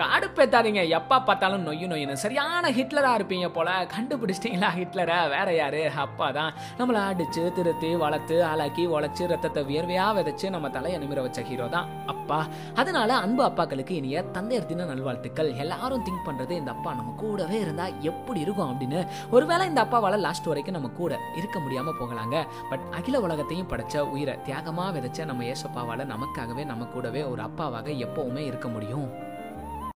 காடுப்பேத்தாதீங்க எப்பா பார்த்தாலும் நொய்யு நொய்யுன்னு. சரியான ஹிட்லராக இருப்பீங்க போல. கண்டுபிடிச்சிட்டிங்களா ஹிட்லரை? வேற யாரு? அப்பா தான் நம்மளை அடிச்சு திருத்தி வளர்த்து அலக்கி உழைச்சி ரத்தத்தை வியர்வையாக விதைச்சு நம்ம தலையை நிமிர வச்ச ஹீரோ தான் அப்பா. அதனால அன்பு அப்பாக்களுக்கு இனிய தந்தையர் தின நல்வாழ்த்துக்கள். எல்லாரும் திங்க் பண்ணுறது இந்த அப்பா நம்ம கூடவே இருந்தால் எப்படி இருக்கும் அப்படின்னு. ஒருவேளை இந்த அப்பாவால் லாஸ்ட் வரைக்கும் நம்ம கூட இருக்க முடியாமல் போகலாங்க. பட் அகில உலகத்தையும் படைச்ச உயிரை தியாகமாக விதைச்ச நம்ம ஏசப்பாவால் நமக்காகவே நம்ம கூடவே ஒரு அப்பாவாக எப்பவுமே இருக்க முடியும்.